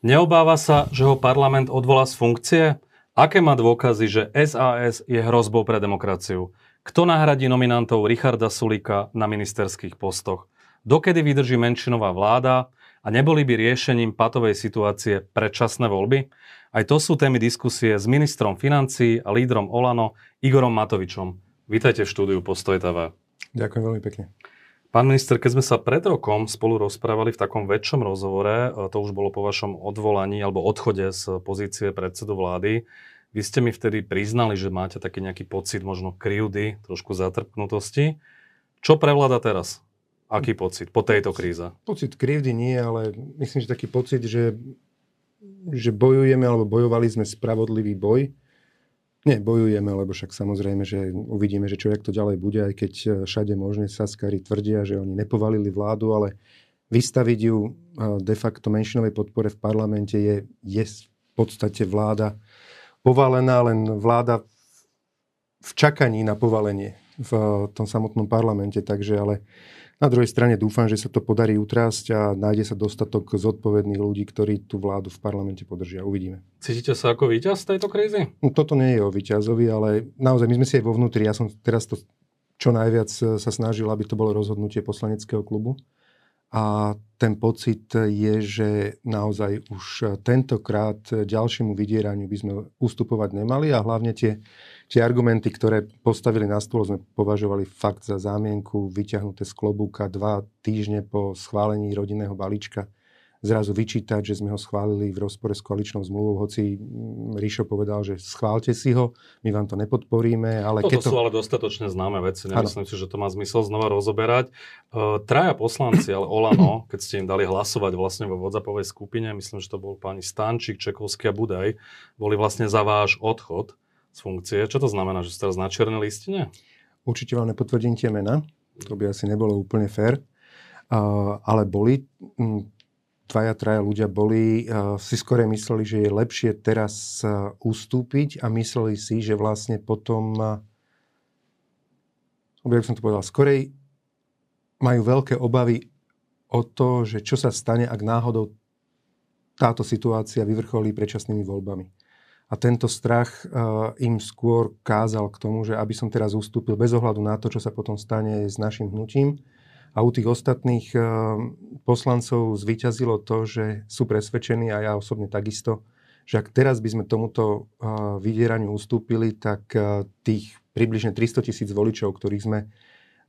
Neobáva sa, že ho parlament odvolá z funkcie? Aké má dôkazy, že SAS je hrozbou pre demokraciu? Kto nahradí nominantov Richarda Sulika na ministerských postoch? Dokedy vydrží menšinová vláda? A neboli by riešením patovej situácie predčasné voľby? Aj to sú témy diskusie s ministrom financí a lídrom Olano Igorom Matovičom. Vítajte v štúdiu Postoj TV. Ďakujem veľmi pekne. Pán minister, keď sme sa pred rokom spolu rozprávali v takom väčšom rozhovore, e, to už bolo po vašom odvolaní alebo odchode z pozície predsedu vlády, vy ste mi vtedy priznali, že máte taký nejaký pocit možno krivdy, trošku zatrpknutosti. Čo prevláda teraz? Aký pocit po tejto kríze? Pocit krivdy nie, ale myslím, že taký pocit, že, že bojujeme alebo bojovali sme spravodlivý boj nie, bojujeme, lebo však samozrejme, že uvidíme, že čo jak to ďalej bude, aj keď e, všade možne Saskari tvrdia, že oni nepovalili vládu, ale vystaviť ju e, de facto menšinovej podpore v parlamente je, je v podstate vláda povalená, len vláda v čakaní na povalenie v e, tom samotnom parlamente. Takže ale na druhej strane dúfam, že sa to podarí utrásť a nájde sa dostatok zodpovedných ľudí, ktorí tú vládu v parlamente podržia. Uvidíme. Cítite sa ako víťaz tejto krízy? No, toto nie je o víťazovi, ale naozaj my sme si aj vo vnútri, ja som teraz to čo najviac sa snažil, aby to bolo rozhodnutie poslaneckého klubu. A ten pocit je, že naozaj už tentokrát ďalšiemu vydieraniu by sme ustupovať nemali a hlavne tie Tie argumenty, ktoré postavili na stôl, sme považovali fakt za zámienku vyťahnuté z klobúka dva týždne po schválení rodinného balíčka zrazu vyčítať, že sme ho schválili v rozpore s koaličnou zmluvou, hoci mm, Ríšo povedal, že schválte si ho, my vám to nepodporíme. Ale Toto keď to... sú ale dostatočne známe veci, nemyslím ano. si, že to má zmysel znova rozoberať. Uh, traja poslanci, ale Olano, keď ste im dali hlasovať vlastne vo WhatsAppovej skupine, myslím, že to bol pani Stančík, Čekovský a Budaj, boli vlastne za váš odchod z funkcie. Čo to znamená, že ste teraz na čiernej listine? Určite vám nepotvrdím tie mena, to by asi nebolo úplne fér, ale boli, dvaja, traja ľudia boli, si skore mysleli, že je lepšie teraz ustúpiť a mysleli si, že vlastne potom, uh, som to povedal, skorej majú veľké obavy o to, že čo sa stane, ak náhodou táto situácia vyvrcholí predčasnými voľbami. A tento strach uh, im skôr kázal k tomu, že aby som teraz ustúpil bez ohľadu na to, čo sa potom stane s našim hnutím. A u tých ostatných uh, poslancov zvíťazilo to, že sú presvedčení a ja osobne takisto, že ak teraz by sme tomuto uh, vydieraniu ustúpili, tak tých približne 300 tisíc voličov, ktorých sme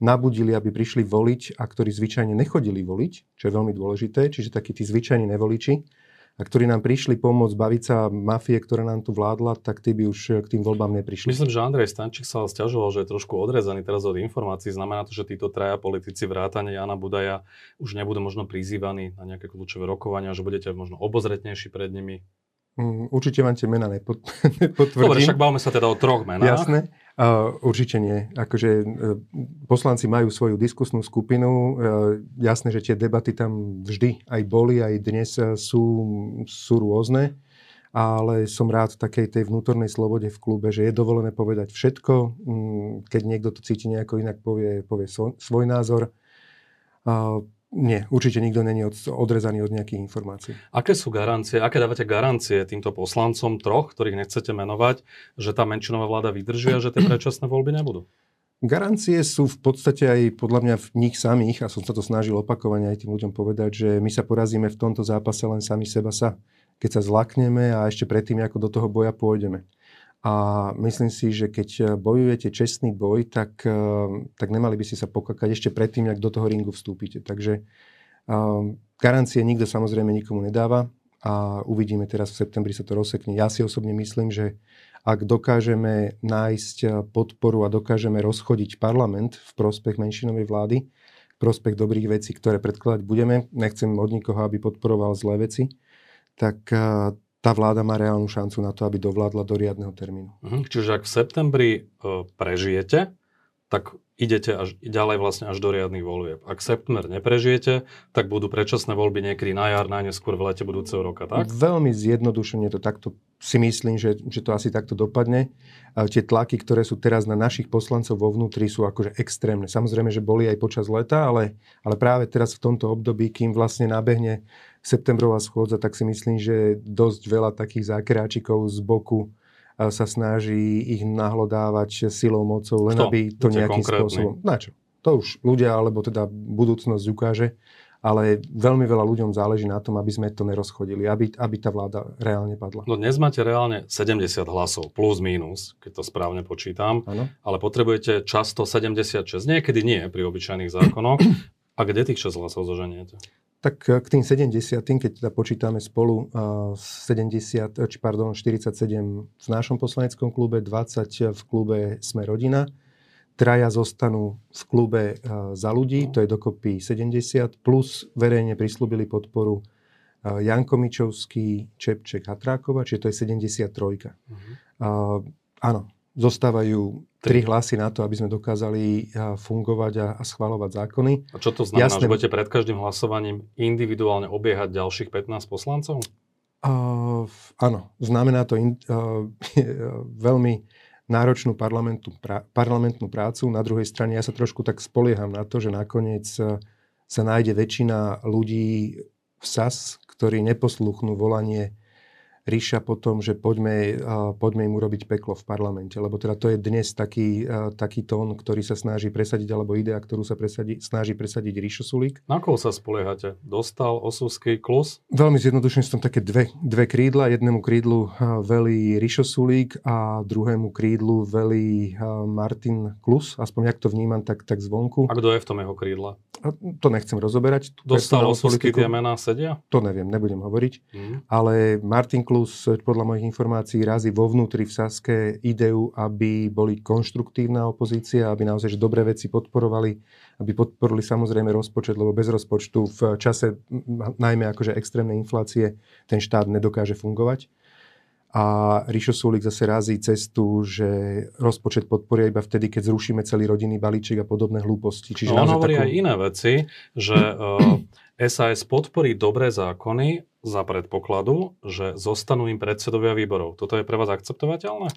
nabudili, aby prišli voliť a ktorí zvyčajne nechodili voliť, čo je veľmi dôležité, čiže takí tí zvyčajní nevoliči, a ktorí nám prišli pomôcť baviť sa mafie, ktorá nám tu vládla, tak tí by už k tým voľbám neprišli. Myslím, že Andrej Stančík sa stiažoval, že je trošku odrezaný teraz od informácií. Znamená to, že títo traja politici vrátane Jana Budaja už nebudú možno prizývaní na nejaké kľúčové rokovania, že budete možno obozretnejší pred nimi? Mm, určite vám tie mena nepot- nepotvrdím. Dobre, však bavíme sa teda o troch menách. Jasné. Uh, určite nie. Akože uh, poslanci majú svoju diskusnú skupinu. Uh, jasné, že tie debaty tam vždy aj boli, aj dnes uh, sú, sú rôzne. Ale som rád takej tej vnútornej slobode v klube, že je dovolené povedať všetko. Um, keď niekto to cíti nejako inak, povie, povie svoj, svoj názor. Nie, určite nikto není od, odrezaný od nejakých informácií. Aké sú garancie, aké dávate garancie týmto poslancom troch, ktorých nechcete menovať, že tá menšinová vláda vydrží a že tie predčasné voľby nebudú? Garancie sú v podstate aj podľa mňa v nich samých, a som sa to snažil opakovane aj tým ľuďom povedať, že my sa porazíme v tomto zápase len sami seba sa, keď sa zlakneme a ešte predtým, ako do toho boja pôjdeme. A myslím si, že keď bojujete čestný boj, tak, eh, tak nemali by ste sa pokakať ešte predtým, ak do toho ringu vstúpite. Takže um, garancie nikto samozrejme nikomu nedáva a uvidíme teraz v septembri sa to rozsekne. Ja si osobne myslím, že ak dokážeme nájsť podporu a dokážeme rozchodiť parlament v prospech menšinovej vlády, v prospech dobrých vecí, ktoré predkladať budeme, nechcem od nikoho, aby podporoval zlé veci, tak tá vláda má reálnu šancu na to, aby dovládla do riadneho termínu. Mhm, čiže ak v septembri e, prežijete, tak idete až ďalej vlastne až do riadnych volieb. Ak september neprežijete, tak budú predčasné voľby niekedy na jar, najneskôr v lete budúceho roka, tak? Veľmi zjednodušene to takto si myslím, že, že to asi takto dopadne. A tie tlaky, ktoré sú teraz na našich poslancov vo vnútri, sú akože extrémne. Samozrejme, že boli aj počas leta, ale, ale práve teraz v tomto období, kým vlastne nabehne septembrová schôdza, tak si myslím, že dosť veľa takých zákeráčikov z boku sa snaží ich nahlodávať silou, mocou, len Kto? aby to Buďte nejakým konkrétny. spôsobom... Na čo? To už ľudia, alebo teda budúcnosť ukáže, ale veľmi veľa ľuďom záleží na tom, aby sme to nerozchodili, aby, aby tá vláda reálne padla. No dnes máte reálne 70 hlasov, plus mínus, keď to správne počítam, ano. ale potrebujete často 76, niekedy nie pri obyčajných zákonoch. A kde tých 6 hlasov zoženiete? Tak k tým 70, keď teda počítame spolu 70, či pardon, 47 v našom poslaneckom klube, 20 v klube Sme rodina, traja zostanú v klube za ľudí, to je dokopy 70, plus verejne prislúbili podporu Janko Mičovský, Čepček, Hatrákova, čiže to je 73. Uh-huh. Uh, áno, zostávajú tri hlasy na to, aby sme dokázali fungovať a, a schvalovať zákony. A čo to znamená, Jasne, že budete pred každým hlasovaním individuálne obiehať ďalších 15 poslancov? Uh, áno, znamená to in, uh, veľmi náročnú parlamentnú, pra, parlamentnú prácu. Na druhej strane ja sa trošku tak spolieham na to, že nakoniec sa nájde väčšina ľudí v SAS, ktorí neposluchnú volanie ríša potom, že poďme, poďme im urobiť peklo v parlamente. Lebo teda to je dnes taký, taký tón, ktorý sa snaží presadiť, alebo idea, ktorú sa presadi, snaží presadiť Ríšo Sulík. Na koho sa spoliehate? Dostal Osúsky klus? Veľmi zjednodušene sú tam také dve, dve krídla. Jednému krídlu velí Ríšo Sulík a druhému krídlu velí Martin Klus. Aspoň jak to vnímam, tak, tak zvonku. A kto je v tom jeho krídle? To nechcem rozoberať. Dostal Osúsky tie mená sedia? To neviem, nebudem hovoriť. Mm. Ale Martin Cyklus podľa mojich informácií razí vo vnútri v Saske ideu, aby boli konštruktívna opozícia, aby naozaj že dobré veci podporovali, aby podporili samozrejme rozpočet, lebo bez rozpočtu v čase najmä akože extrémnej inflácie ten štát nedokáže fungovať. A Ríšo Sulik zase razí cestu, že rozpočet podporia iba vtedy, keď zrušíme celý rodinný balíček a podobné hlúposti. Čiže no, on hovorí takú... aj iné veci, že uh, SAS podporí dobré zákony za predpokladu, že zostanú im predsedovia výborov. Toto je pre vás akceptovateľné?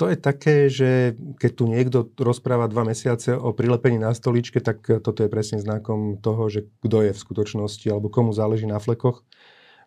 To je také, že keď tu niekto rozpráva dva mesiace o prilepení na stoličke, tak toto je presne znakom toho, že kto je v skutočnosti alebo komu záleží na flekoch.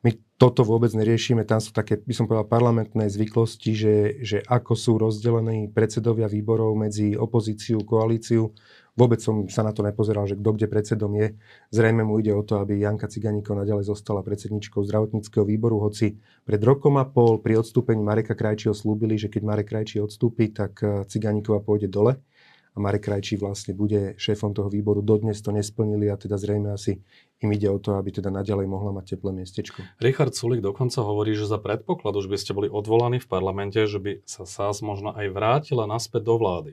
My toto vôbec neriešime, tam sú také, by som povedal, parlamentné zvyklosti, že, že ako sú rozdelení predsedovia výborov medzi opozíciu, koalíciu. Vôbec som sa na to nepozeral, že kto kde predsedom je. Zrejme mu ide o to, aby Janka Ciganíko naďalej zostala predsedničkou zdravotníckého výboru, hoci pred rokom a pol pri odstúpení Mareka Krajčího slúbili, že keď Marek Krajčí odstúpi, tak eh, Ciganíková pôjde dole a Marek Krajčí vlastne bude šéfom toho výboru. Dodnes to nesplnili a teda zrejme asi im ide o to, aby teda naďalej mohla mať teplé miestečko. Richard Sulik dokonca hovorí, že za predpokladu, že by ste boli odvolaní v parlamente, že by sa SAS možno aj vrátila naspäť do vlády.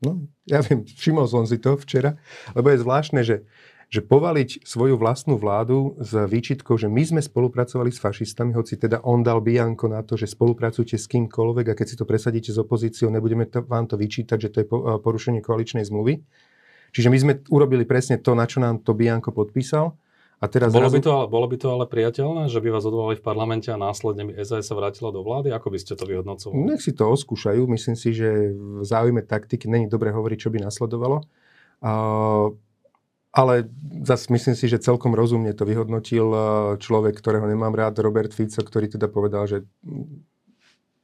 No, ja viem, všimol som si to včera, lebo je zvláštne, že že povaliť svoju vlastnú vládu s výčitkou, že my sme spolupracovali s fašistami, hoci teda on dal bianko na to, že spolupracujete s kýmkoľvek a keď si to presadíte s opozíciou, nebudeme to, vám to vyčítať, že to je porušenie koaličnej zmluvy. Čiže my sme urobili presne to, na čo nám to bianko podpísal. A teraz bolo, zrazu... by to, bolo by to ale priateľné, že by vás odvolali v parlamente a následne by SAS sa vrátila do vlády? Ako by ste to vyhodnocovali? Nech si to oskúšajú. Myslím si, že v záujme taktiky není dobre hovoriť, čo by nasledovalo. Uh, ale zase myslím si, že celkom rozumne to vyhodnotil eh, človek, ktorého nemám rád, Robert Fico, ktorý teda povedal, že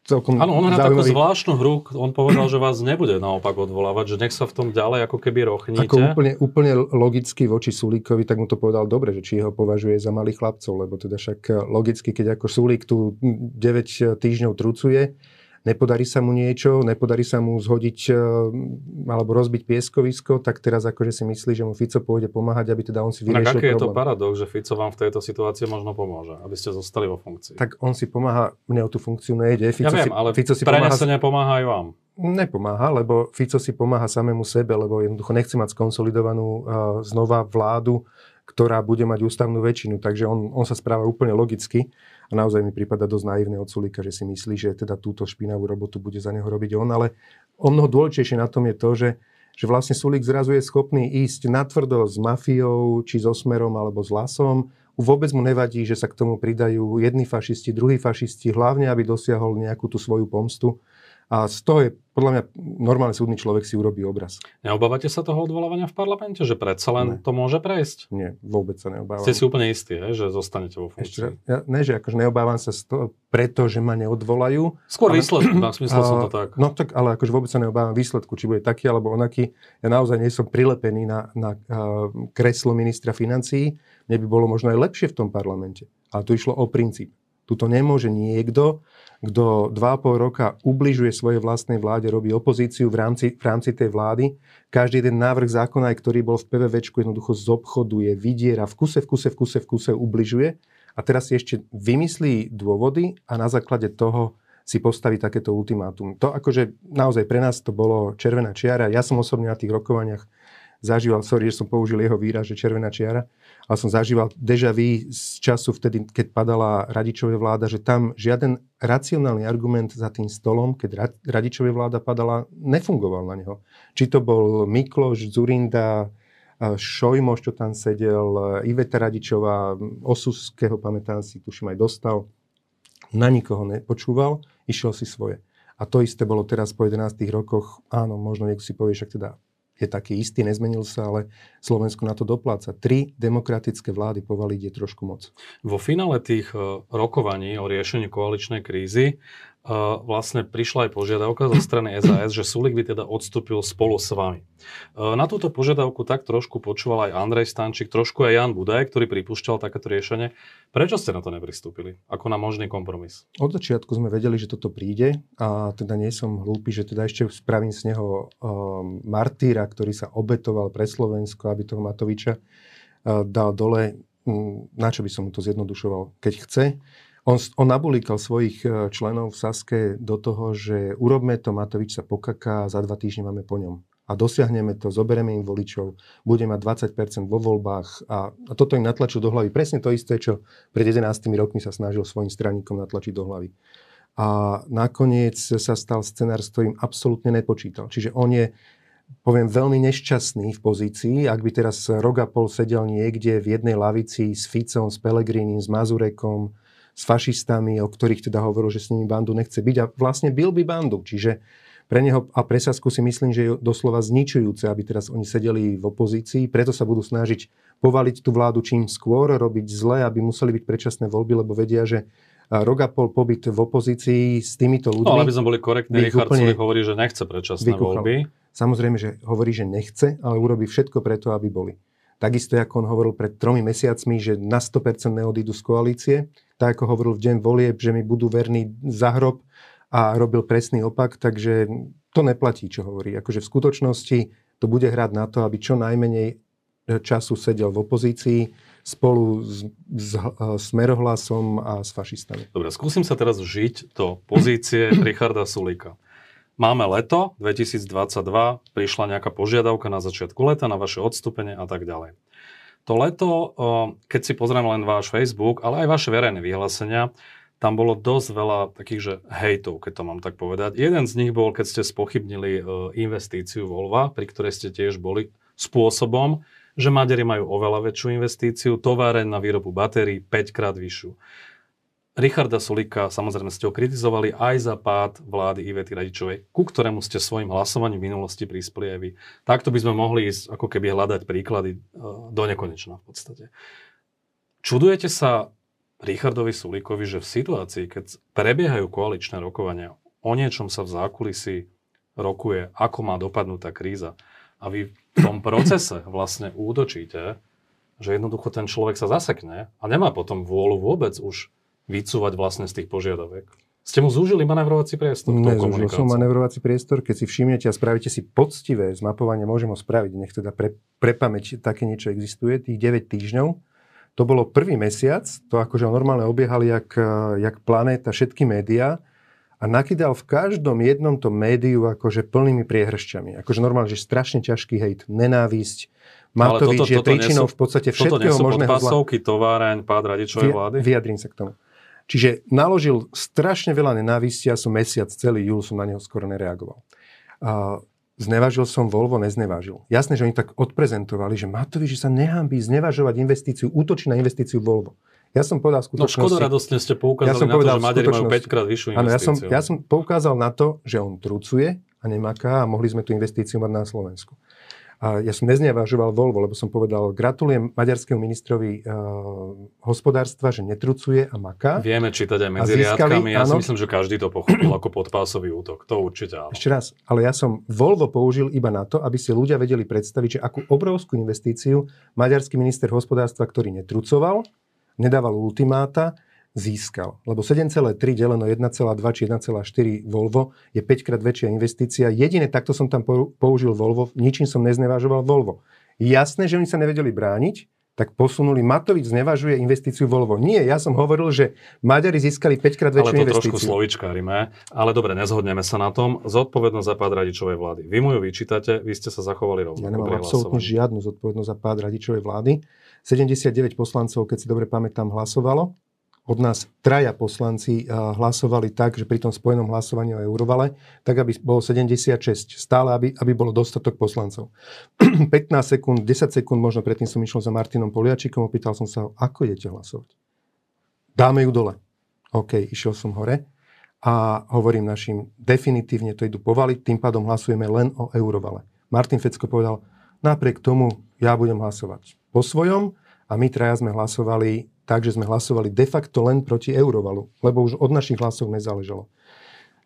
celkom Áno, on hrá takú zvláštnu hru. On povedal, že vás nebude naopak odvolávať, že nech sa v tom ďalej ako keby rochnite. Ako úplne, úplne logicky voči Sulíkovi, tak mu to povedal dobre, že či ho považuje za malých chlapcov, lebo teda však logicky, keď ako Sulík tu 9 týždňov trucuje, nepodarí sa mu niečo, nepodarí sa mu zhodiť e, alebo rozbiť pieskovisko, tak teraz akože si myslí, že mu Fico pôjde pomáhať, aby teda on si vyriešil tak aký je to paradox, že Fico vám v tejto situácii možno pomôže, aby ste zostali vo funkcii? Tak on si pomáha, mne o tú funkciu nejde. Fico ja viem, si, ale Fico si prenesenie pomáha aj vám. Nepomáha, lebo Fico si pomáha samému sebe, lebo jednoducho nechce mať skonsolidovanú uh, znova vládu, ktorá bude mať ústavnú väčšinu. Takže on, on sa správa úplne logicky a naozaj mi prípada dosť naivné od Sulíka, že si myslí, že teda túto špinavú robotu bude za neho robiť on, ale o mnoho dôležitejšie na tom je to, že že vlastne Sulík zrazu je schopný ísť natvrdo s mafiou, či so Smerom, alebo s Lasom. Vôbec mu nevadí, že sa k tomu pridajú jedni fašisti, druhí fašisti, hlavne aby dosiahol nejakú tú svoju pomstu. A z toho je, podľa mňa, normálny súdny človek si urobí obraz. Neobávate sa toho odvolávania v parlamente? Že predsa len ne. to môže prejsť? Nie, vôbec sa neobávam. Ste si úplne istí, he, že zostanete vo funkcii? Ešte, ja, ne, že akože neobávam sa z toho, preto, že ma neodvolajú. Skôr ale, výsledku, smyslel som to tak. No tak, ale akože vôbec sa neobávam výsledku, či bude taký alebo onaký. Ja naozaj nie som prilepený na, na uh, kreslo ministra financií. Mne by bolo možno aj lepšie v tom parlamente. Ale tu išlo o princíp. Tuto nemôže niekto kto 2,5 roka ubližuje svojej vlastnej vláde, robí opozíciu v rámci, v rámci tej vlády. Každý jeden návrh zákona, ktorý bol v PVVčku, jednoducho zobchoduje, vydiera, v kuse, v kuse, v kuse, v kuse ubližuje. A teraz si ešte vymyslí dôvody a na základe toho si postaví takéto ultimátum. To akože naozaj pre nás to bolo červená čiara. Ja som osobne na tých rokovaniach zažíval, sorry, že som použil jeho výraz, že červená čiara, ale som zažíval deja vu z času vtedy, keď padala Radičová vláda, že tam žiaden racionálny argument za tým stolom, keď Radičová vláda padala, nefungoval na neho. Či to bol Mikloš, Zurinda, Šojmoš, čo tam sedel, Iveta Radičová, Osuského, pamätám si, tuším aj dostal. Na nikoho nepočúval, išiel si svoje. A to isté bolo teraz po 11 rokoch. Áno, možno niekto si povie, však teda je taký istý, nezmenil sa, ale Slovensku na to dopláca. Tri demokratické vlády povaliť je trošku moc. Vo finále tých e, rokovaní o riešení koaličnej krízy vlastne prišla aj požiadavka zo strany SAS, že Sulik by teda odstúpil spolu s vami. Na túto požiadavku tak trošku počúval aj Andrej Stančík, trošku aj Jan Budaj, ktorý pripúšťal takéto riešenie. Prečo ste na to nepristúpili? Ako na možný kompromis? Od začiatku sme vedeli, že toto príde a teda nie som hlúpy, že teda ešte spravím z neho um, martýra, ktorý sa obetoval pre Slovensko, aby toho Matoviča uh, dal dole. Um, na čo by som mu to zjednodušoval? Keď chce, on, on nabulíkal svojich e, členov v Saske do toho, že urobme to, Matovič sa pokaká a za dva týždne máme po ňom. A dosiahneme to, zoberieme im voličov, bude mať 20% vo voľbách a, a toto im natlačil do hlavy. Presne to isté, čo pred 11 rokmi sa snažil svojim straníkom natlačiť do hlavy. A nakoniec sa stal scenár, s ktorým absolútne nepočítal. Čiže on je, poviem, veľmi nešťastný v pozícii. Ak by teraz rok a pol sedel niekde v jednej lavici s Ficom, s Pelegrinim, s Mazurekom, s fašistami, o ktorých teda hovoril, že s nimi bandu nechce byť a vlastne byl by bandu. Čiže pre neho a pre Sasku si myslím, že je doslova zničujúce, aby teraz oni sedeli v opozícii, preto sa budú snažiť povaliť tú vládu čím skôr, robiť zle, aby museli byť predčasné voľby, lebo vedia, že rok a pol pobyt v opozícii s týmito ľuďmi... No, aby sme boli korektní, Richard úplne hovorí, že nechce predčasné vykuchal. voľby. Samozrejme, že hovorí, že nechce, ale urobí všetko preto, aby boli. Takisto, ako on hovoril pred tromi mesiacmi, že na 100% neodídu z koalície, tak ako hovoril v deň volieb, že mi budú verní za hrob a robil presný opak, takže to neplatí, čo hovorí. Akože v skutočnosti to bude hrať na to, aby čo najmenej času sedel v opozícii spolu s, s, s Merohlasom a s fašistami. Dobre, skúsim sa teraz žiť do pozície Richarda Sulika. Máme leto 2022, prišla nejaká požiadavka na začiatku leta na vaše odstúpenie a tak ďalej. To leto, keď si pozriem len váš Facebook, ale aj vaše verejné vyhlásenia, tam bolo dosť veľa takých, že hejtov, keď to mám tak povedať. Jeden z nich bol, keď ste spochybnili investíciu Volva, pri ktorej ste tiež boli spôsobom, že Maďari majú oveľa väčšiu investíciu, továreň na výrobu batérií 5 krát vyššiu. Richarda Solika samozrejme ste ho kritizovali aj za pád vlády Ivety Radičovej, ku ktorému ste svojim hlasovaním v minulosti prispeli aj vy. Takto by sme mohli ísť ako keby hľadať príklady e, do nekonečna v podstate. Čudujete sa Richardovi Sulikovi, že v situácii, keď prebiehajú koaličné rokovania, o niečom sa v zákulisí rokuje, ako má dopadnúť tá kríza a vy v tom procese vlastne útočíte, že jednoducho ten človek sa zasekne a nemá potom vôľu vôbec už vycúvať vlastne z tých požiadaviek. Ste mu zúžili manevrovací priestor? Nezúžil som manevrovací priestor. Keď si všimnete a spravíte si poctivé zmapovanie, môžem ho spraviť, nech teda pre, pre pamäť také niečo existuje, tých 9 týždňov. To bolo prvý mesiac, to akože normálne obiehali jak, jak planéta všetky médiá a nakydal v každom jednom tom médiu akože plnými priehršťami. Akože normálne, že strašne ťažký hejt, nenávisť, Matovič toto, je príčinou sú, v podstate všetkého možného zla. Toto továreň, pád radičovej vlády? Vyjadrím sa k tomu. Čiže naložil strašne veľa nenávisti a som mesiac, celý júl som na neho skoro nereagoval. Znevažil som Volvo, neznevažil. Jasné, že oni tak odprezentovali, že Matovič, že sa nehambí znevažovať investíciu, útočí na investíciu Volvo. Ja som povedal v skutočnosti... No škoda radostne ste poukázali ja som na to, že Maďari majú 5 krát vyššiu investíciu. Áno, ja som, ja som poukázal na to, že on trucuje a nemaká a mohli sme tú investíciu mať na Slovensku. A ja som neznevažoval Volvo, lebo som povedal, gratulujem maďarskému ministrovi uh, hospodárstva, že netrucuje a maká. Vieme čítať aj medzi riadkami. Ja áno, si myslím, že každý to pochopil ako podpásový útok. To určite áno. Ešte raz, ale ja som Volvo použil iba na to, aby si ľudia vedeli predstaviť, že akú obrovskú investíciu maďarský minister hospodárstva, ktorý netrucoval, nedával ultimáta, získal. Lebo 7,3 deleno 1,2 či 1,4 Volvo je 5 krát väčšia investícia. Jediné takto som tam použil Volvo, ničím som neznevážoval Volvo. Jasné, že oni sa nevedeli brániť, tak posunuli. Matovič znevažuje investíciu Volvo. Nie, ja som hovoril, že Maďari získali 5 krát väčšiu investíciu. Ale to investíciu. trošku slovičkárime. Ale dobre, nezhodneme sa na tom. Zodpovednosť za pád radičovej vlády. Vy mu ju vyčítate, vy ste sa zachovali rovnako. Ja nemám absolútne žiadnu zodpovednosť za pád radičovej vlády. 79 poslancov, keď si dobre pamätám, hlasovalo od nás traja poslanci hlasovali tak, že pri tom spojenom hlasovaní o eurovale, tak aby bolo 76, stále, aby, aby bolo dostatok poslancov. 15 sekúnd, 10 sekúnd, možno predtým som išiel za Martinom Poliačikom, opýtal som sa ako idete hlasovať? Dáme ju dole. OK, išiel som hore a hovorím našim, definitívne to idú povaliť, tým pádom hlasujeme len o eurovale. Martin Fecko povedal, napriek tomu ja budem hlasovať po svojom a my traja sme hlasovali tak, že sme hlasovali de facto len proti eurovalu, lebo už od našich hlasov nezáležalo.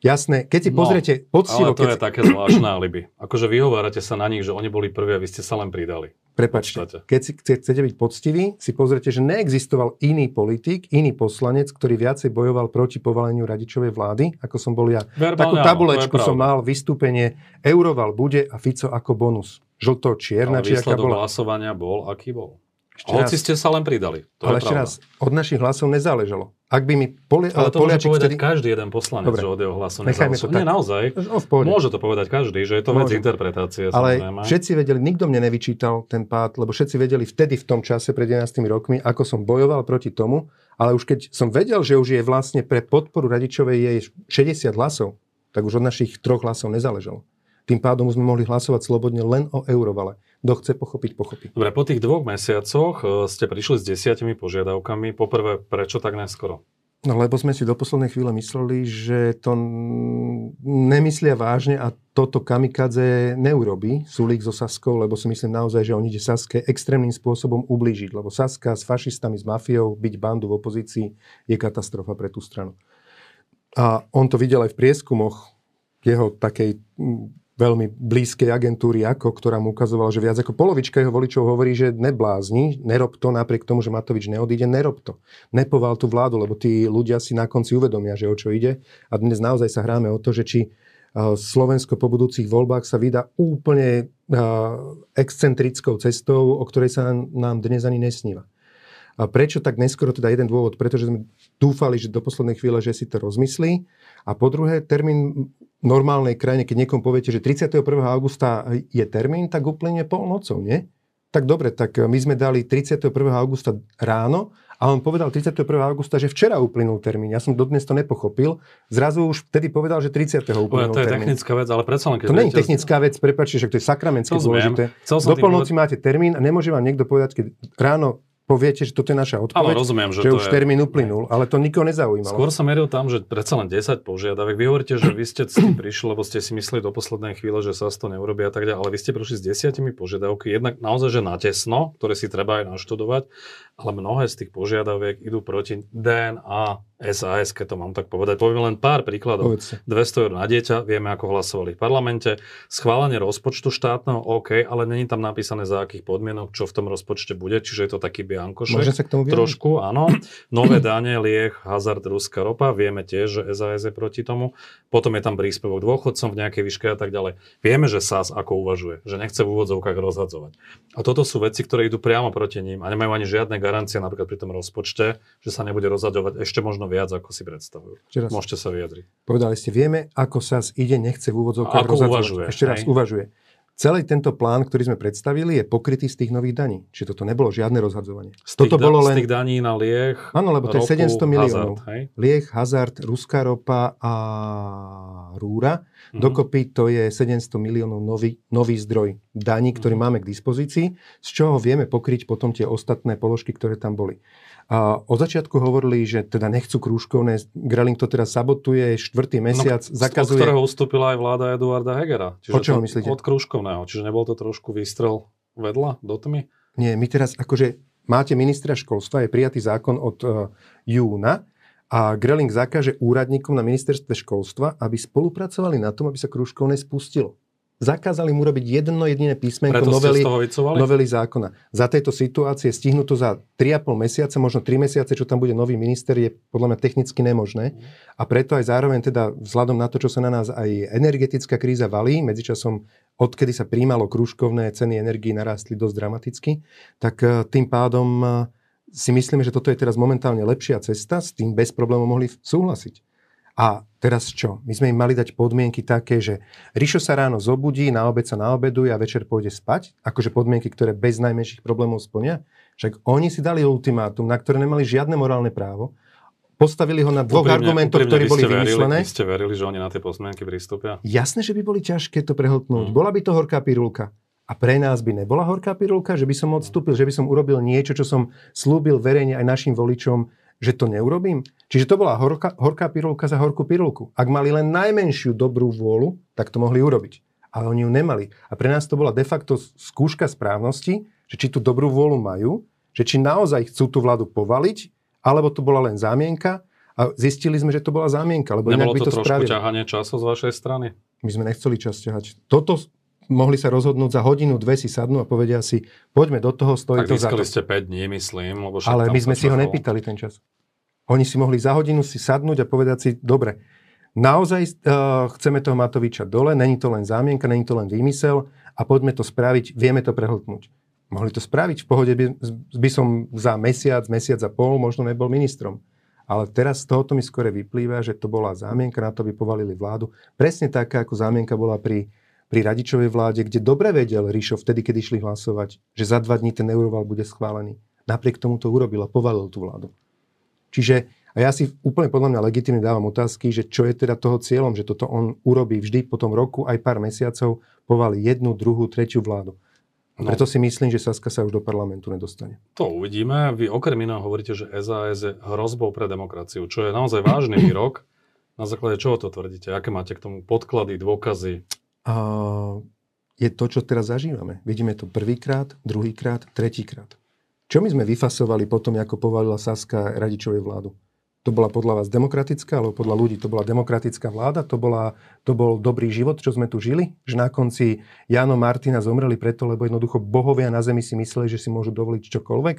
Jasné, keď si no, pozriete poctivo... Ale to keď... je také zvláštne alibi. Akože vyhovárate sa na nich, že oni boli prví a vy ste sa len pridali. Prepačte, keď si chcete byť poctiví, si pozrite, že neexistoval iný politik, iný poslanec, ktorý viacej bojoval proti povaleniu radičovej vlády, ako som bol ja. Verbálne, Takú tabulečku áno, som mal, vystúpenie Euroval bude a Fico ako bonus. Žlto-čierna, či aká bola. hlasovania bol, aký bol? Ešte Hoci raz, ste sa len pridali. To ale ešte raz, od našich hlasov nezáležalo. Ak by mi poli, ale to môže povedať vtedy... každý jeden poslanec, Dobre. že od jeho hlasu nezáležalo. Nie, naozaj. No, môže to povedať každý, že je to vec interpretácie. Ale samozrejme. všetci vedeli, nikto mne nevyčítal ten pád, lebo všetci vedeli vtedy v tom čase, pred 11 rokmi, ako som bojoval proti tomu, ale už keď som vedel, že už je vlastne pre podporu radičovej je 60 hlasov, tak už od našich troch hlasov nezáležalo. Tým pádom sme mohli hlasovať slobodne len o eurovale. Kto chce pochopiť, pochopí. Dobre, po tých dvoch mesiacoch e, ste prišli s desiatimi požiadavkami. Poprvé, prečo tak neskoro? No lebo sme si do poslednej chvíle mysleli, že to nemyslia vážne a toto kamikadze neurobi Sulík so Saskou, lebo si myslím naozaj, že on ide Saske extrémnym spôsobom ublížiť, lebo Saska s fašistami, s mafiou, byť bandu v opozícii je katastrofa pre tú stranu. A on to videl aj v prieskumoch jeho takej veľmi blízkej agentúry ako, ktorá mu ukazovala, že viac ako polovička jeho voličov hovorí, že neblázni, nerob to napriek tomu, že Matovič neodíde, nerob to. Nepoval tú vládu, lebo tí ľudia si na konci uvedomia, že o čo ide. A dnes naozaj sa hráme o to, že či Slovensko po budúcich voľbách sa vydá úplne excentrickou cestou, o ktorej sa nám dnes ani nesníva. A prečo tak neskoro? Teda jeden dôvod, pretože sme dúfali, že do poslednej chvíle, že si to rozmyslí. A po druhé, termín normálnej krajine, keď niekomu poviete, že 31. augusta je termín, tak úplne polnocou, nie? Tak dobre, tak my sme dali 31. augusta ráno a on povedal 31. augusta, že včera uplynul termín. Ja som dodnes to nepochopil. Zrazu už vtedy povedal, že 30. uplynul To je termín. technická vec, ale predsa len keď To nie je technická vec, prepáčte, že to je sakramentské dôležité. Do polnoci máte termín a nemôže vám niekto povedať, keď ráno poviete, že toto je naša odpoveď, ale rozumiem, že, že to už je... termín uplynul, ale to nikoho nezaujímalo. Skôr som meril tam, že predsa len 10 požiadavek. Vy hovoríte, že vy ste s tým prišli, lebo ste si mysleli do poslednej chvíle, že sa to neurobí a tak ďalej, ale vy ste prišli s desiatimi požiadavky, jednak naozaj, že natesno, ktoré si treba aj naštudovať, ale mnohé z tých požiadaviek idú proti DNA, SAS, keď to mám tak povedať. Poviem len pár príkladov. Povedz. 200 eur na dieťa, vieme, ako hlasovali v parlamente. Schválenie rozpočtu štátneho, OK, ale není tam napísané za akých podmienok, čo v tom rozpočte bude, čiže je to taký biankošek. Môžem sa k tomu Trošku, áno. Nové dane, liek, hazard, ruská ropa, vieme tiež, že SAS je proti tomu. Potom je tam príspevok dôchodcom v nejakej výške a tak ďalej. Vieme, že SAS ako uvažuje, že nechce v úvodzovkách rozhadzovať. A toto sú veci, ktoré idú priamo proti ním a nemajú ani žiadne garancie napríklad pri tom rozpočte, že sa nebude rozhadzovať ešte možno viac, ako si predstavujú. Raz, Môžete sa vyjadriť. Povedali ste, vieme, ako sa ide, nechce v úvodzovkách uvažuje. Ešte raz, hej? uvažuje. celý tento plán, ktorý sme predstavili, je pokrytý z tých nových daní. Čiže toto nebolo žiadne rozhadzovanie. Z toto bolo len... z tých daní na lieh, Áno, lebo to je ropu, 700 miliónov. Hazard, hej? Lieh, hazard, ruská ropa a rúra. Mhm. Dokopy to je 700 miliónov nový, nový zdroj daní, ktorý Mhm. máme k dispozícii, z čoho vieme pokryť potom tie ostatné položky, ktoré tam boli. A od začiatku hovorili, že teda nechcú krúžkovné. Greling to teraz sabotuje, štvrtý mesiac no, zakazuje. Od ktorého ustúpila aj vláda Eduarda Hegera. Čiže Od čoho to, myslíte? Od krúžkovného. Čiže nebol to trošku výstrel vedľa, do tmy? Nie, my teraz akože máte ministra školstva, je prijatý zákon od uh, júna a Greling zakáže úradníkom na ministerstve školstva, aby spolupracovali na tom, aby sa krúžkovné spustilo. Zakázali mu robiť jedno jediné písmenko Preto novely, novely zákona. Za tejto situácie stihnúť to za 3,5 mesiace, možno 3 mesiace, čo tam bude nový minister, je podľa mňa technicky nemožné. A preto aj zároveň teda vzhľadom na to, čo sa na nás aj energetická kríza valí, medzičasom odkedy sa príjmalo krúžkovné, ceny energii narástli dosť dramaticky, tak eh, tým pádom eh, si myslíme, že toto je teraz momentálne lepšia cesta, s tým bez problémov mohli súhlasiť. A teraz čo? My sme im mali dať podmienky také, že Rišo sa ráno zobudí, na obed sa naobeduje a večer pôjde spať? Akože podmienky, ktoré bez najmenších problémov splnia? Však oni si dali ultimátum, na ktoré nemali žiadne morálne právo. Postavili ho na dvoch Úprimne- argumentoch, úprimne ktorí boli verili, vymyslené. Vy ste verili, že oni na tie podmienky pristúpia? Jasné, že by boli ťažké to prehltnúť. Mm. Bola by to horká pirulka. A pre nás by nebola horká pirulka, že by som odstúpil, že by som urobil niečo, čo som slúbil verejne aj našim voličom, že to neurobím. Čiže to bola horká, horká pirulka za horkú pirulku. Ak mali len najmenšiu dobrú vôľu, tak to mohli urobiť. Ale oni ju nemali. A pre nás to bola de facto skúška správnosti, že či tú dobrú vôľu majú, že či naozaj chcú tú vládu povaliť, alebo to bola len zámienka. A zistili sme, že to bola zámienka, lebo inak Nebolo by to, to, trošku spravili. ťahanie času z vašej strany? My sme nechceli čas ťahať. Toto mohli sa rozhodnúť za hodinu, dve si sadnú a povedia si, poďme do toho, stojí Tak to za to. ste 5 dní, myslím. Lebo Ale my sme si ho nepýtali ten čas. Oni si mohli za hodinu si sadnúť a povedať si, dobre, naozaj uh, chceme toho Matoviča dole, není to len zámienka, není to len výmysel a poďme to spraviť, vieme to prehltnúť. Mohli to spraviť, v pohode by, by som za mesiac, mesiac a pol možno nebol ministrom. Ale teraz z tohoto mi skore vyplýva, že to bola zámienka na to, aby povalili vládu. Presne taká, ako zámienka bola pri, pri Radičovej vláde, kde dobre vedel Ríšo vtedy, keď išli hlasovať, že za dva dní ten euroval bude schválený. Napriek tomu to urobil a povalil tú vládu. Čiže, a ja si úplne podľa mňa legitimne dávam otázky, že čo je teda toho cieľom, že toto on urobí vždy po tom roku, aj pár mesiacov, povali jednu, druhú, tretiu vládu. No. preto si myslím, že Saska sa už do parlamentu nedostane. To uvidíme. Vy okrem iného hovoríte, že SAS je hrozbou pre demokraciu, čo je naozaj vážny výrok. Na základe čoho to tvrdíte? Aké máte k tomu podklady, dôkazy? Je to, čo teraz zažívame. Vidíme to prvýkrát, druhýkrát, tretíkrát. Čo my sme vyfasovali potom, ako povalila Saska Radičovej vládu? To bola podľa vás demokratická, alebo podľa ľudí to bola demokratická vláda? To, bola, to bol dobrý život, čo sme tu žili? Že na konci Jano Martina zomreli preto, lebo jednoducho bohovia na zemi si mysleli, že si môžu dovoliť čokoľvek?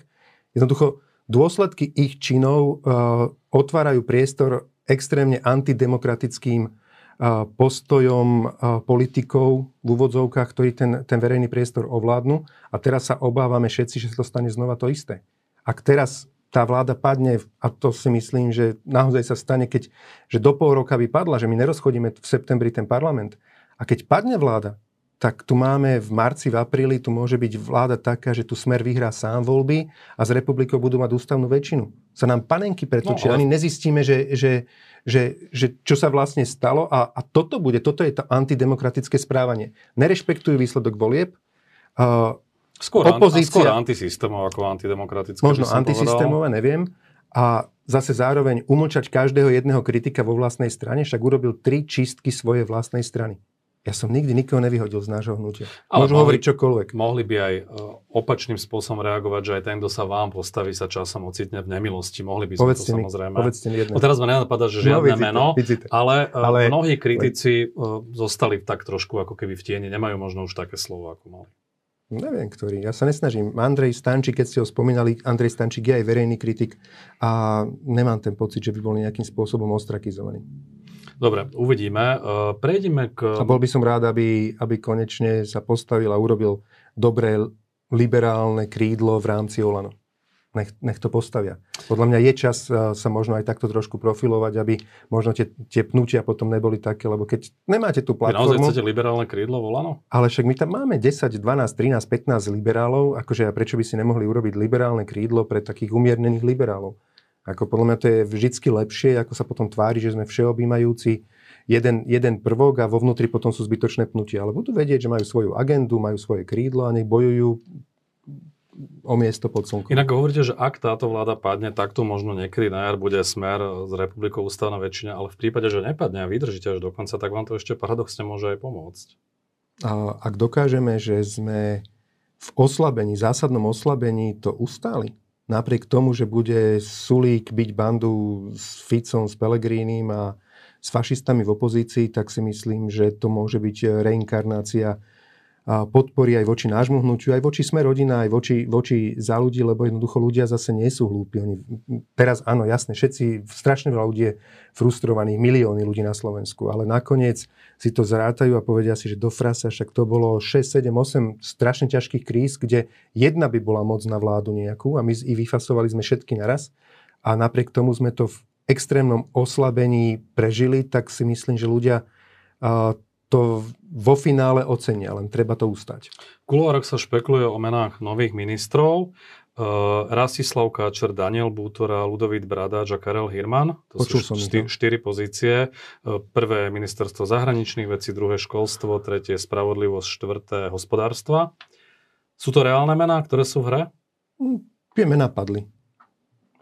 Jednoducho dôsledky ich činov uh, otvárajú priestor extrémne antidemokratickým postojom politikov v úvodzovkách, ktorí ten, ten verejný priestor ovládnu. A teraz sa obávame všetci, že sa to stane znova to isté. Ak teraz tá vláda padne, a to si myslím, že naozaj sa stane, keď, že do pol roka by padla, že my nerozchodíme v septembri ten parlament. A keď padne vláda, tak tu máme v marci, v apríli, tu môže byť vláda taká, že tu smer vyhrá sám voľby a z republikou budú mať ústavnú väčšinu. Sa nám panenky pretočia, No, ale- ani nezistíme, že, že, že, že čo sa vlastne stalo a, a toto bude, toto je to antidemokratické správanie. Nerešpektujú výsledok volieb, uh, Skôr, Opozícia- skôr antisystémov ako antidemokratické. možno antisystémové, neviem. A zase zároveň umlčať každého jedného kritika vo vlastnej strane, však urobil tri čistky svojej vlastnej strany. Ja som nikdy nikoho nevyhodil z nášho hnutia. Ale Môžu mohli- hovoriť čokoľvek. Mohli by aj e, opačným spôsobom reagovať, že aj ten, kto sa vám postaví, sa časom ocitne v nemilosti. Mohli by sme Povedzte to mi, samozrejme. povedzte mi jedno. No teraz ma nenapadá, že No, žiadne vidíte, meno, vidíte. ale, Ale- ale mnohí kritici uh, zostali tak trošku ako keby v tieni, nemajú možno už také slovo, ako mali. Neviem, ktorý. Ja sa nesnažím. Andrej Stančík, keď ste ho spomínali, Andrej Stančík je aj verejný kritik a nemám ten pocit, že by bol nejakým spôsobom ostrakizovaný. Dobre, uvidíme. Uh, prejdime k... A bol by som rád, aby, aby konečne sa postavil a urobil dobré liberálne krídlo v rámci Olano. nech, nech to postavia. Podľa mňa je čas uh, sa možno aj takto trošku profilovať, aby možno tie, tie pnutia potom neboli také, lebo keď nemáte tú platformu... Vy naozaj chcete liberálne krídlo volano? Ale však my tam máme 10, 12, 13, 15 liberálov, akože a prečo by si nemohli urobiť liberálne krídlo pre takých umiernených liberálov? Ako podľa mňa to je vždycky lepšie, ako sa potom tvári, že sme všeobjímajúci jeden, jeden prvok a vo vnútri potom sú zbytočné pnutia. Ale budú vedieť, že majú svoju agendu, majú svoje krídlo a nech bojujú o miesto pod slnkom. Inak hovoríte, že ak táto vláda padne, tak to možno niekedy na jar bude smer z republikou ústavná väčšina, ale v prípade, že nepadne a vydržíte až do konca, tak vám to ešte paradoxne môže aj pomôcť. A ak dokážeme, že sme v oslabení, zásadnom oslabení to ustáli, napriek tomu, že bude Sulík byť bandu s Ficom, s Pelegrínim a s fašistami v opozícii, tak si myslím, že to môže byť reinkarnácia podpory aj voči nášmu hnutiu, aj voči sme rodina, aj voči, voči za ľudí, lebo jednoducho ľudia zase nie sú hlúpi. Oni, teraz áno, jasne, všetci, strašne veľa ľudí je frustrovaných, milióny ľudí na Slovensku, ale nakoniec si to zrátajú a povedia si, že do frasa, však to bolo 6, 7, 8 strašne ťažkých kríz, kde jedna by bola moc na vládu nejakú a my i vyfasovali sme všetky naraz a napriek tomu sme to v extrémnom oslabení prežili, tak si myslím, že ľudia to vo finále ocenia, len treba to ustať. V kuloároch sa špekuluje o menách nových ministrov. Uh, Rastislav Káčer, Daniel Bútora, Ludovít Bradáč a Karel Hirman. To Počul sú šty- štyri pozície. Uh, prvé ministerstvo zahraničných vecí, druhé školstvo, tretie spravodlivosť, štvrté hospodárstva. Sú to reálne mená, ktoré sú v hre? Hm, tie mená padli.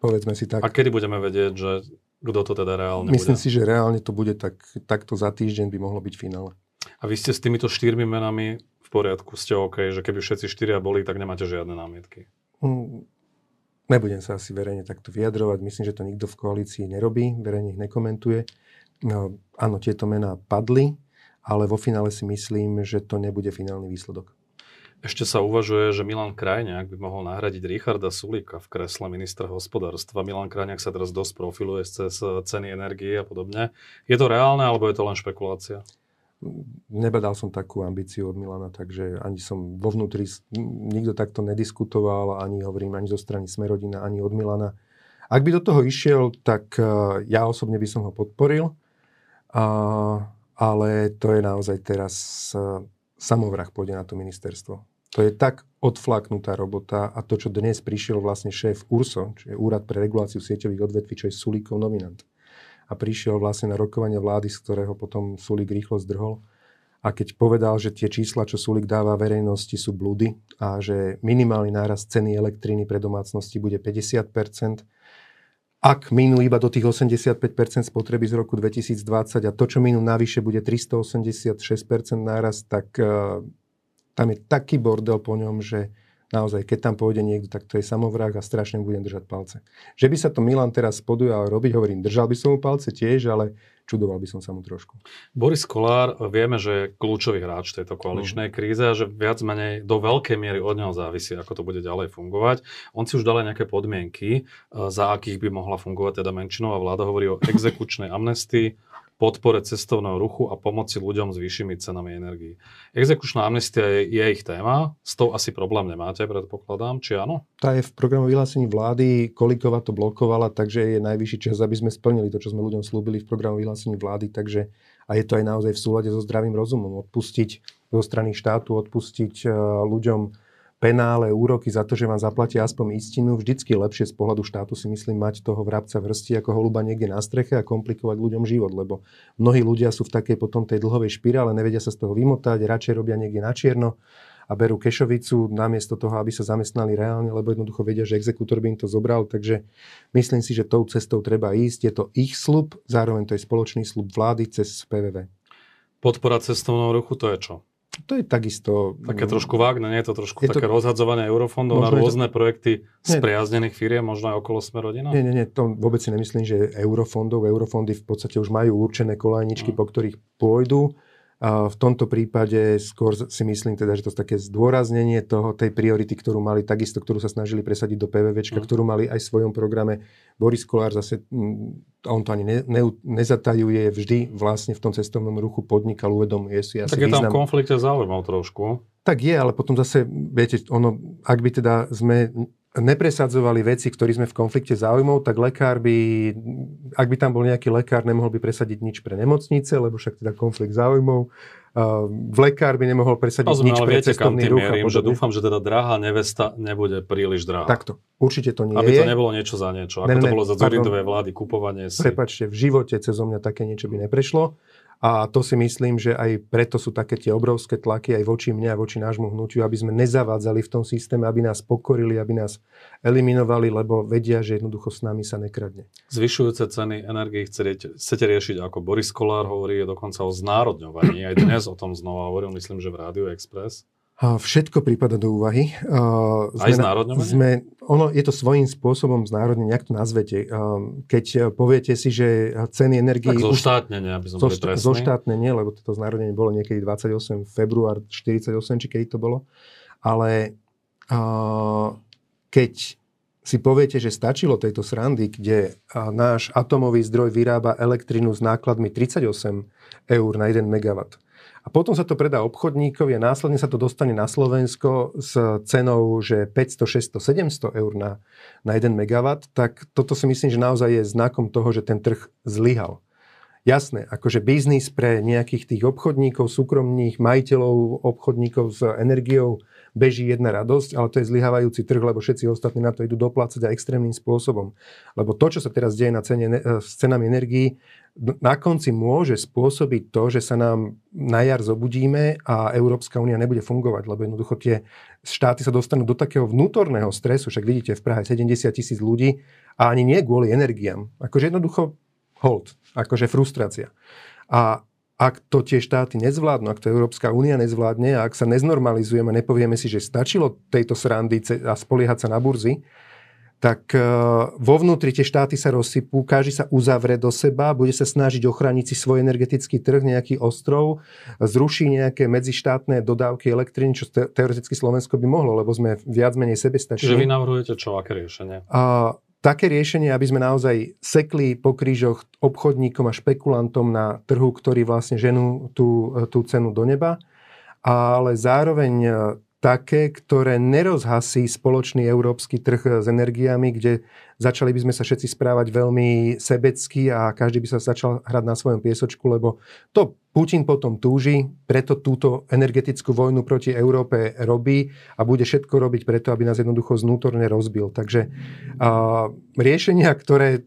Povedzme si tak. A kedy budeme vedieť, že kto to teda reálne Myslím bude? si, že reálne to bude tak, takto za týždeň by mohlo byť finále. A vy ste s týmito štyrmi menami v poriadku, ste OK, že keby všetci štyria boli, tak nemáte žiadne námietky. Hm, Nebudem sa asi verejne takto vyjadrovať. Myslím, že to nikto v koalícii nerobí, verejne ich nekomentuje. No, áno, tieto mená padli, ale vo finále si myslím, že to nebude finálny výsledok. Ešte sa uvažuje, že Milan Krajňák by mohol nahradiť Richarda Sulika v kresle ministra hospodárstva. Milan Krajňák sa teraz dosť profiluje cez ceny energie a podobne. Je to reálne, alebo je to len špekulácia? Nebadal som takú ambíciu od Milana, takže ani som vo vnútri nikto takto nediskutoval, ani hovorím ani zo strany Smerodina, ani od Milana. Ak by do toho išiel, tak eh, ja osobne by som ho podporil, ale to je naozaj teraz eh, samovrah pôjde na to ministerstvo. To je tak odflaknutá robota a to, čo dnes prišiel vlastne šéf URSO, čiže Úrad pre reguláciu sieťových odvetví, čo je Sulíkov nominant. A prišiel vlastne na rokovanie vlády, z ktorého potom Sulík rýchlo zdrhol. A keď povedal, že tie čísla, čo Sulík dáva verejnosti, sú blúdy a že minimálny náraz ceny elektriny pre domácnosti bude 50 ak minú iba do tých 85% spotreby z roku 2020 a to, čo minú navyše, bude 386% náraz, tak uh, tam je taký bordel po ňom, že naozaj, keď tam pôjde niekto, tak to je samovrah a strašne budem držať palce. Že by sa to Milan teraz podujal robiť, hovorím, držal by som mu palce tiež, ale čudoval by som sa mu trošku. Boris Kolár, vieme, že je kľúčový hráč tejto koaličnej mm. kríze a že viac menej do veľkej miery od neho závisí, ako to bude ďalej fungovať. On si už dal aj nejaké podmienky, e, za akých by mohla fungovať teda menšinová vláda. Hovorí o exekučnej amnestii, podpore cestovného ruchu a pomoci ľuďom s vyššími cenami energií. Exekučná amnestia je, je ich téma, s tou asi problém nemáte, predpokladám, či áno? Tá je v programu vyhlásení vlády, Kolikova to blokovala, takže je najvyšší čas, aby sme splnili to, čo sme ľuďom slúbili v programu vyhlásení vlády, takže a je to aj naozaj v súlade so zdravým rozumom. Odpustiť zo strany štátu, odpustiť eh, ľuďom penále, úroky za to, že vám zaplatia aspoň istinu. Vždycky lepšie z pohľadu štátu si myslím mať toho vrabca vrsti ako holuba niekde na streche a komplikovať ľuďom život, lebo mnohí ľudia sú v takej potom tej dlhovej špirále, nevedia sa z toho vymotať, radšej robia niekde na čierno a berú kešovicu namiesto toho, aby sa zamestnali reálne, lebo jednoducho vedia, že exekútor by im to zobral. Takže myslím si, že tou cestou treba ísť. Je to ich slub, zároveň to je spoločný slub vlády cez PVV. Podpora cestovného ruchu, to je čo? To je takisto... Také mm, trošku vágne, nie je to trošku je také to, rozhadzovanie eurofondov na rôzne to, projekty spriaznených firiem, možno aj okolo sme rodina? Nie, nie, nie, to vôbec si nemyslím, že eurofondov. Eurofondy v podstate už majú určené kolajničky, no. po ktorých pôjdu. V tomto prípade skôr si myslím teda, že to také zdôraznenie toho, tej priority, ktorú mali, takisto, ktorú sa snažili presadiť do PVVčka, mm. ktorú mali aj v svojom programe. Boris Kolár zase, mm, on to ani ne, ne, nezatajuje, vždy vlastne v tom cestovnom ruchu podnikal, uvedomuje si asi Tak je význam. tam konflikte záujmov trošku. Tak je, ale potom zase, viete, ono, ak by teda sme nepresadzovali veci, ktorí sme v konflikte záujmov, tak lekár by, ak by tam bol nejaký lekár, nemohol by presadiť nič pre nemocnice, lebo však teda konflikt záujmov. V lekár by nemohol presadiť Rozumiem, nič ale pre viete, kam cestovný tým ruch. mierim, že dúfam, že teda drahá nevesta nebude príliš drahá. Takto. Určite to nie Aby je. to nebolo niečo za niečo. Ako Ne, to ne, bolo za. Zurindovej vlády, kupovanie si. Prepačte, v živote cez mňa také niečo by neprešlo. A to si myslím, že aj preto sú také tie obrovské tlaky aj voči mne a voči nášmu hnutiu, aby sme nezavádzali v tom systéme, aby nás pokorili, aby nás eliminovali, lebo vedia, že jednoducho s nami sa nekradne. Zvyšujúce ceny energii chcete, chcete riešiť, ako Boris Kolár hovorí, je dokonca o znárodňovaní. Aj dnes o tom znova hovoril, myslím, že v Rádiu Express. Všetko prípada do úvahy. Aj znárodňovanie? sme, ono, je to svojím spôsobom znárodnenie, jak to nazvete. Keď poviete si, že ceny energii... Tak zoštátnenie, aby boli Zošt- presní. zoštátnenie, lebo toto znárodnenie bolo niekedy 28 február 48, či kedy to bolo. Ale keď si poviete, že stačilo tejto srandy, kde náš atomový zdroj vyrába elektrinu s nákladmi 38 eur na 1 megawatt. A potom sa to predá obchodníkovi a následne sa to dostane na Slovensko s cenou, že 500, 600, 700 eur na, na 1 megawatt, tak toto si myslím, že naozaj je znakom toho, že ten trh zlyhal. Jasné, akože biznis pre nejakých tých obchodníkov, súkromných majiteľov, obchodníkov s energiou beží jedna radosť, ale to je zlyhávajúci trh, lebo všetci ostatní na to idú doplácať aj extrémnym spôsobom. Lebo to, čo sa teraz deje na cene, eh, s cenami energií, na konci môže spôsobiť to, že sa nám na jar zobudíme a Európska únia nebude fungovať, lebo jednoducho tie štáty sa dostanú do takého vnútorného stresu, však vidíte v Prahe 70 tisíc ľudí a ani nie kvôli energiám. Akože jednoducho hold, akože frustrácia. A ak to tie štáty nezvládnu, ak to Európska únia nezvládne a ak sa neznormalizujeme a nepovieme si, že stačilo tejto srandy a spoliehať sa na burzy, tak eh, vo vnútri tie štáty sa rozsypú, každý sa uzavre do seba, bude sa snažiť ochrániť si svoj energetický trh, nejaký ostrov, zruší nejaké medzištátne dodávky elektriny, čo te- teoreticky Slovensko by mohlo, lebo sme viac menej sebestační. Čiže vy navrhujete čo, aké riešenie? A také riešenie, aby sme naozaj sekli po krížoch obchodníkom a špekulantom na trhu, ktorí vlastne ženú tú, tú cenu do neba, ale zároveň také, ktoré nerozhasí spoločný európsky trh s energiami, kde začali by sme sa všetci správať veľmi sebecky a každý by sa začal hrať na svojom piesočku, lebo to Putin potom túži, preto túto energetickú vojnu proti Európe robí a bude všetko robiť preto, aby nás jednoducho znútorne rozbil. Takže a, riešenia, ktoré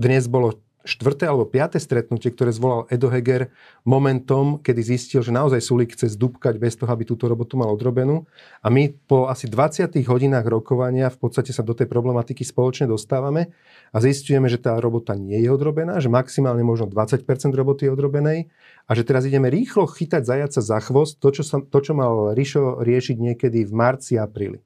dnes bolo štvrté alebo piaté stretnutie, ktoré zvolal Edo Heger momentom, kedy zistil, že naozaj Sulik chce zdúbkať bez toho, aby túto robotu mal odrobenú. A my po asi 20 hodinách rokovania v podstate sa do tej problematiky spoločne dostávame a zistujeme, že tá robota nie je odrobená, že maximálne možno 20% roboty je odrobenej a že teraz ideme rýchlo chytať zajaca za chvost, to, čo, sa, to, čo mal Rišo riešiť niekedy v marci, apríli.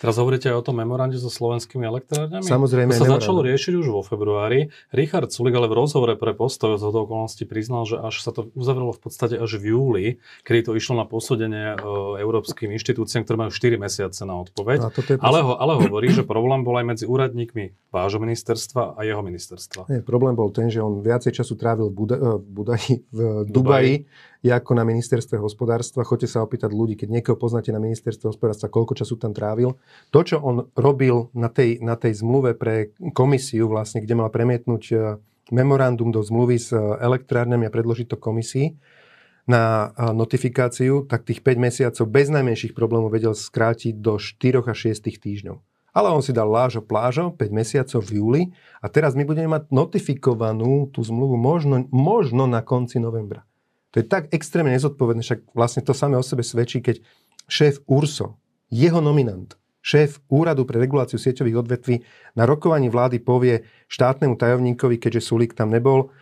Teraz hovoríte aj o tom memorande so slovenskými elektrárňami? Samozrejme, To sa memorandum. začalo riešiť už vo februári. Richard Sulik ale v rozhovore pre postoj z okolností priznal, že až sa to uzavrelo v podstate až v júli, kedy to išlo na posúdenie e, európskym inštitúciám, ktoré majú 4 mesiace na odpoveď. Ale, ho, ale hovorí, že problém bol aj medzi úradníkmi vášho ministerstva a jeho ministerstva. Nie, problém bol ten, že on viacej času trávil v, Buda, eh, v, Budaji, v Dubaji, ako na ministerstve hospodárstva. Choďte sa opýtať ľudí, keď niekoho poznáte na ministerstve hospodárstva, koľko času tam trávil. To, čo on robil na tej, na tej zmluve pre komisiu, vlastne, kde mal premietnúť eh, memorandum do zmluvy s eh, elektrárňami a predložiť to komisii na eh, notifikáciu, tak tých 5 mesiacov bez najmenších problémov vedel skrátiť do 4 až 6 týždňov. Ale on si dal lážo plážo 5 mesiacov v júli a teraz my budeme mať notifikovanú tú zmluvu možno, možno na konci novembra. To je tak extrémne nezodpovedné, však vlastne to samé o sebe svedčí, keď šéf URSO, jeho nominant, šéf Úradu pre reguláciu sieťových odvetví na rokovaní vlády povie štátnemu tajomníkovi, keďže Sulík tam nebol,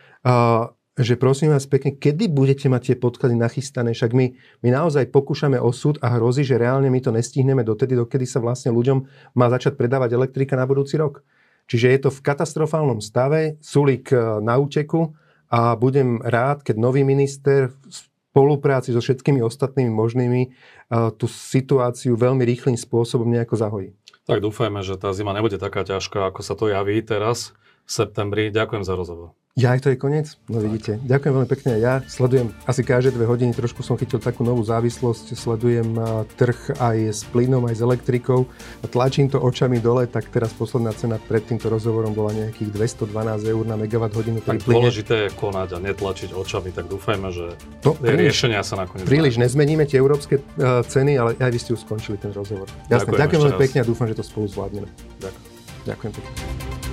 že prosím vás pekne, kedy budete mať tie podklady nachystané, však my, my naozaj pokúšame o súd a hrozí, že reálne my to nestihneme dotedy, dokedy sa vlastne ľuďom má začať predávať elektrika na budúci rok. Čiže je to v katastrofálnom stave, Sulík uh, na úteku, a budem rád, keď nový minister v spolupráci so všetkými ostatnými možnými uh, tú situáciu veľmi rýchlým spôsobom nejako zahojí. Tak dúfajme, že tá zima nebude taká ťažká, ako sa to javí teraz v septembri. Ďakujem za rozhovor. Ja aj to je koniec? No vidíte. Ďakujem veľmi pekne ja. Sledujem asi každé dve hodiny, trošku som chytil takú novú závislosť. Sledujem trh aj s plynom, aj s elektrikou. Tlačím to očami dole, tak teraz posledná cena pred týmto rozhovorom bola nejakých 212 eur na megawatt hodinu. Tak plyne. dôležité je konať a netlačiť očami, tak dúfajme, že to, príliš, riešenia sa nakoniec Príliš dá. nezmeníme tie európske uh, ceny, ale aj vy ste už skončili ten rozhovor. Jasne, ďakujem, ďakujem veľmi pekne a dúfam, že to spolu zvládneme. Ďakujem. Ďakujem pekne.